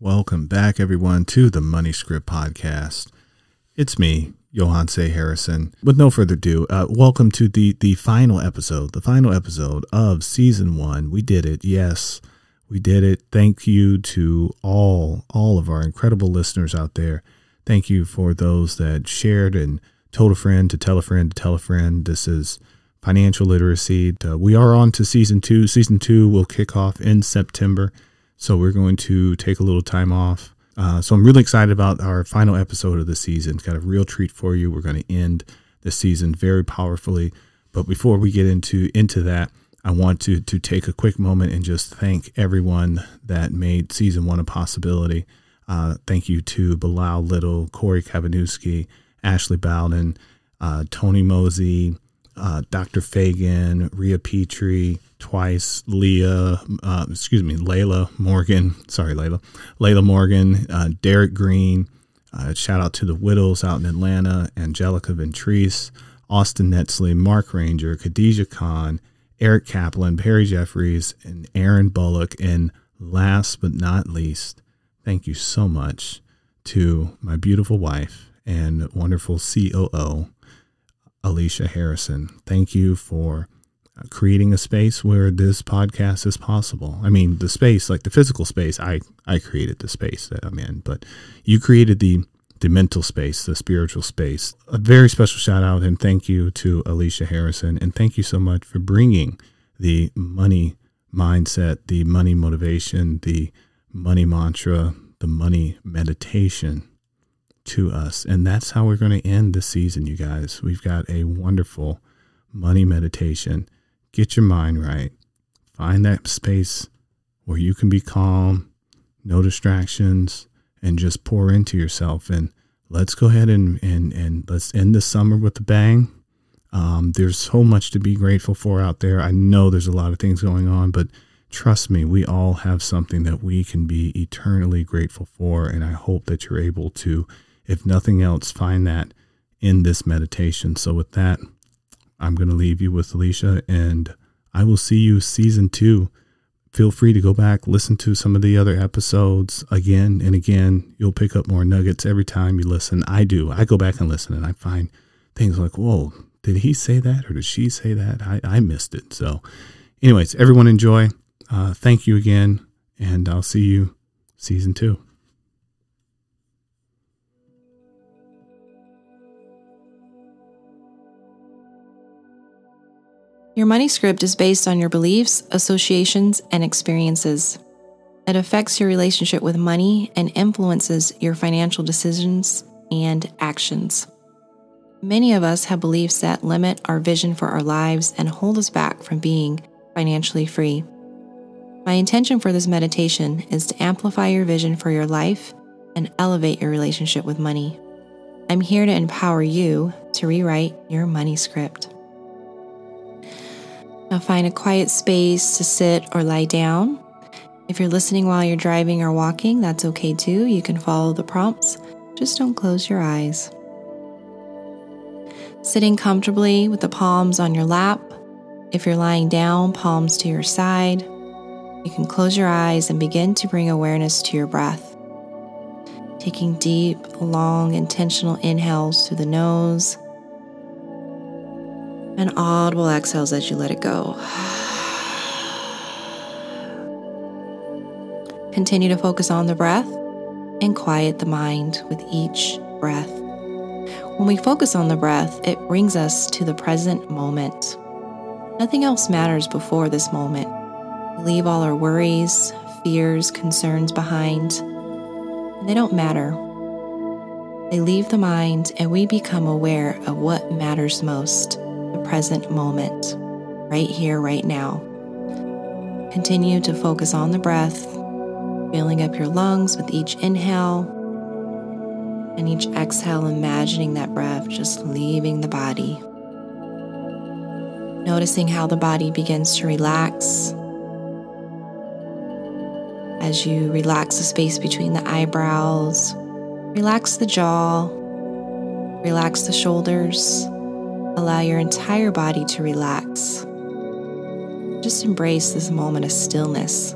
Welcome back, everyone, to the Money Script Podcast. It's me, Johan Say Harrison. With no further ado, uh, welcome to the the final episode, the final episode of season one. We did it. Yes, we did it. Thank you to all all of our incredible listeners out there. Thank you for those that shared and told a friend to tell a friend to tell a friend. This is financial literacy. Uh, we are on to season two. Season two will kick off in September. So we're going to take a little time off. Uh, so I'm really excited about our final episode of the season. It's got a real treat for you. We're going to end the season very powerfully. But before we get into into that, I want to to take a quick moment and just thank everyone that made season one a possibility. Uh, thank you to Bilal Little, Corey Kavanewski, Ashley Bowden, uh, Tony Mosey, uh, Dr. Fagan, Ria Petrie, twice, Leah, uh, excuse me, Layla Morgan, sorry, Layla, Layla Morgan, uh, Derek Green. Uh, shout out to the Widows out in Atlanta, Angelica Ventrice, Austin Netzley, Mark Ranger, Khadijah Khan, Eric Kaplan, Perry Jeffries, and Aaron Bullock. And last but not least, thank you so much to my beautiful wife and wonderful COO, Alicia Harrison. Thank you for uh, creating a space where this podcast is possible. I mean, the space, like the physical space, I I created the space that I'm in, but you created the the mental space, the spiritual space. A very special shout out and thank you to Alicia Harrison, and thank you so much for bringing the money mindset, the money motivation, the money mantra, the money meditation to us. And that's how we're going to end the season, you guys. We've got a wonderful money meditation. Get your mind right. Find that space where you can be calm, no distractions, and just pour into yourself. And let's go ahead and, and, and let's end the summer with a bang. Um, there's so much to be grateful for out there. I know there's a lot of things going on, but trust me, we all have something that we can be eternally grateful for. And I hope that you're able to if nothing else, find that in this meditation. So, with that, I'm going to leave you with Alicia, and I will see you season two. Feel free to go back, listen to some of the other episodes again and again. You'll pick up more nuggets every time you listen. I do. I go back and listen, and I find things like, whoa, did he say that or did she say that? I, I missed it. So, anyways, everyone enjoy. Uh, thank you again, and I'll see you season two. Your money script is based on your beliefs, associations, and experiences. It affects your relationship with money and influences your financial decisions and actions. Many of us have beliefs that limit our vision for our lives and hold us back from being financially free. My intention for this meditation is to amplify your vision for your life and elevate your relationship with money. I'm here to empower you to rewrite your money script. Now find a quiet space to sit or lie down. If you're listening while you're driving or walking, that's okay too. You can follow the prompts. Just don't close your eyes. Sitting comfortably with the palms on your lap. If you're lying down, palms to your side. You can close your eyes and begin to bring awareness to your breath. Taking deep, long, intentional inhales through the nose and audible exhales as you let it go. Continue to focus on the breath and quiet the mind with each breath. When we focus on the breath, it brings us to the present moment. Nothing else matters before this moment. We leave all our worries, fears, concerns behind, they don't matter. They leave the mind, and we become aware of what matters most present moment, right here, right now. Continue to focus on the breath, filling up your lungs with each inhale and each exhale, imagining that breath just leaving the body. Noticing how the body begins to relax as you relax the space between the eyebrows, relax the jaw, relax the shoulders Allow your entire body to relax. Just embrace this moment of stillness.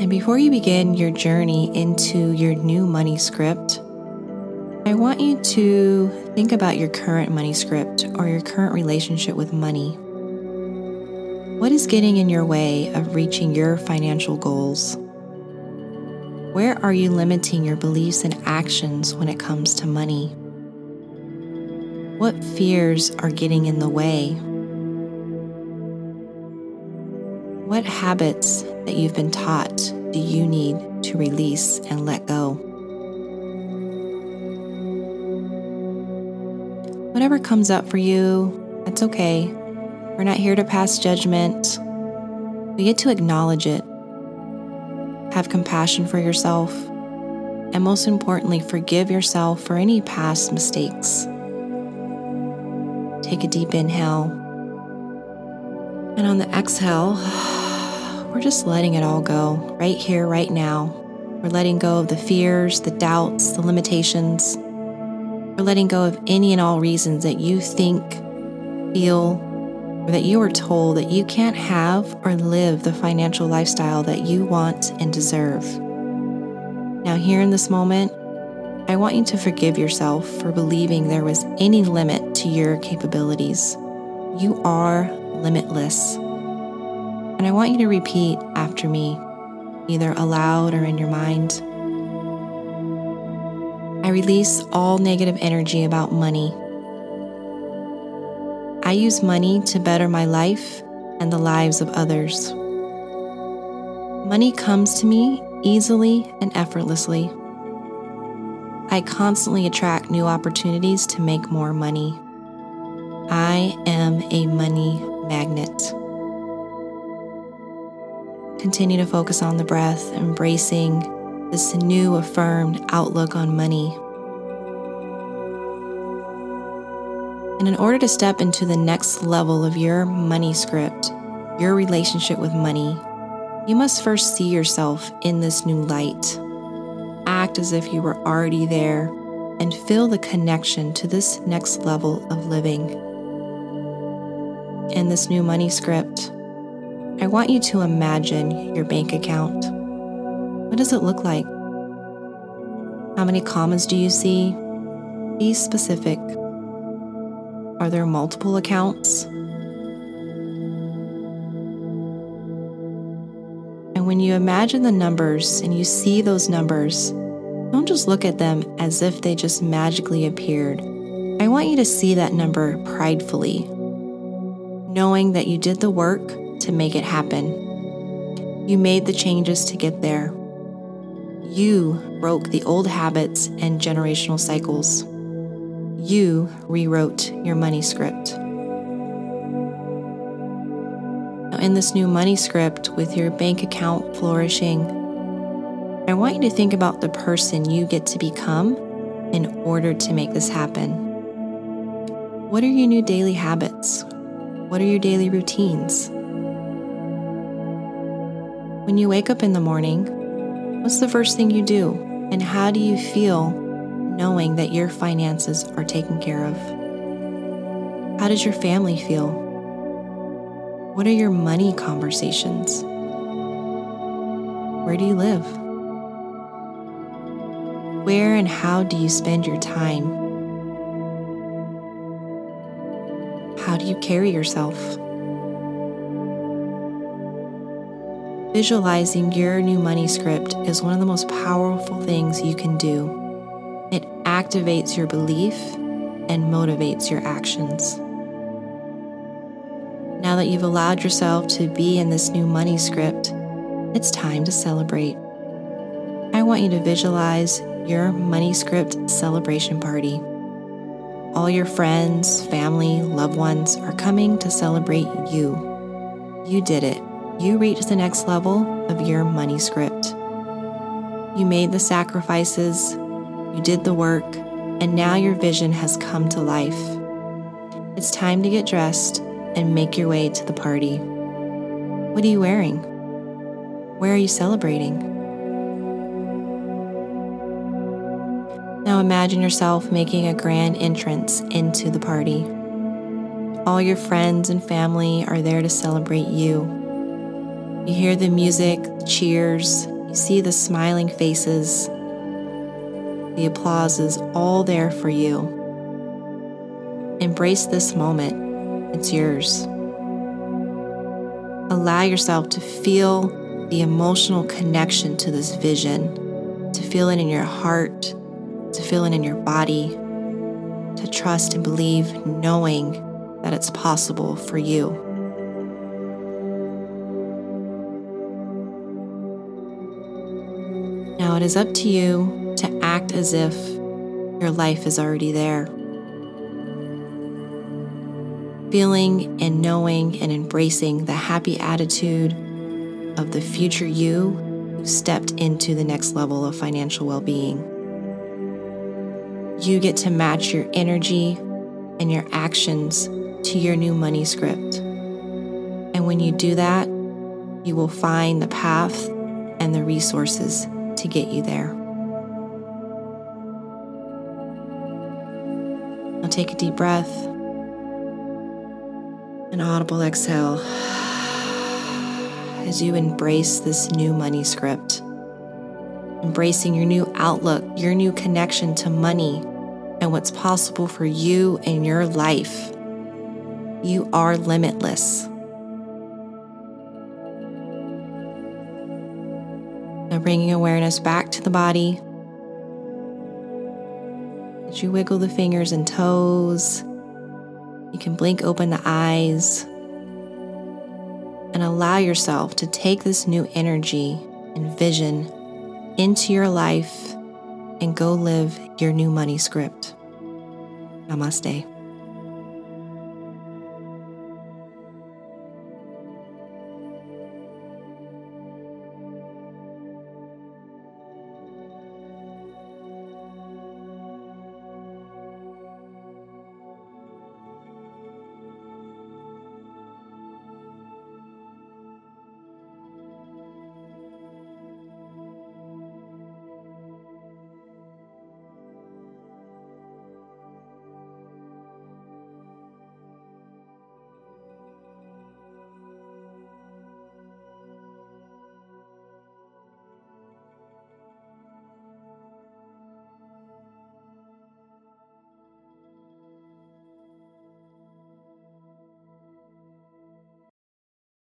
And before you begin your journey into your new money script, I want you to think about your current money script or your current relationship with money. What is getting in your way of reaching your financial goals? Where are you limiting your beliefs and actions when it comes to money? What fears are getting in the way? What habits that you've been taught do you need to release and let go? Whatever comes up for you, that's okay. We're not here to pass judgment. We get to acknowledge it, have compassion for yourself, and most importantly, forgive yourself for any past mistakes. Take a deep inhale. And on the exhale, we're just letting it all go right here, right now. We're letting go of the fears, the doubts, the limitations. We're letting go of any and all reasons that you think, feel, or that you were told that you can't have or live the financial lifestyle that you want and deserve. Now, here in this moment, I want you to forgive yourself for believing there was any limit to your capabilities. You are limitless. And I want you to repeat after me, either aloud or in your mind. I release all negative energy about money. I use money to better my life and the lives of others. Money comes to me easily and effortlessly. I constantly attract new opportunities to make more money. I am a money magnet. Continue to focus on the breath, embracing this new affirmed outlook on money. And in order to step into the next level of your money script, your relationship with money, you must first see yourself in this new light act as if you were already there and feel the connection to this next level of living. In this new money script, I want you to imagine your bank account. What does it look like? How many commas do you see? Be specific. Are there multiple accounts? And when you imagine the numbers and you see those numbers, don't just look at them as if they just magically appeared. I want you to see that number pridefully, knowing that you did the work to make it happen. You made the changes to get there. You broke the old habits and generational cycles. You rewrote your money script. Now, in this new money script, with your bank account flourishing, I want you to think about the person you get to become in order to make this happen. What are your new daily habits? What are your daily routines? When you wake up in the morning, what's the first thing you do? And how do you feel knowing that your finances are taken care of? How does your family feel? What are your money conversations? Where do you live? Where and how do you spend your time? How do you carry yourself? Visualizing your new money script is one of the most powerful things you can do. Activates your belief and motivates your actions. Now that you've allowed yourself to be in this new money script, it's time to celebrate. I want you to visualize your Money Script celebration party. All your friends, family, loved ones are coming to celebrate you. You did it. You reached the next level of your money script. You made the sacrifices, you did the work, and now your vision has come to life. It's time to get dressed and make your way to the party. What are you wearing? Where are you celebrating? Now imagine yourself making a grand entrance into the party. All your friends and family are there to celebrate you. You hear the music, the cheers, you see the smiling faces. The applause is all there for you. Embrace this moment, it's yours. Allow yourself to feel the emotional connection to this vision, to feel it in your heart, to feel it in your body, to trust and believe, knowing that it's possible for you. Now it is up to you to act as if your life is already there. Feeling and knowing and embracing the happy attitude of the future you who stepped into the next level of financial well being. You get to match your energy and your actions to your new money script. And when you do that, you will find the path and the resources to get you there. Take a deep breath, an audible exhale as you embrace this new money script. Embracing your new outlook, your new connection to money, and what's possible for you and your life. You are limitless. Now, bringing awareness back to the body. As you wiggle the fingers and toes, you can blink open the eyes and allow yourself to take this new energy and vision into your life and go live your new money script. Namaste.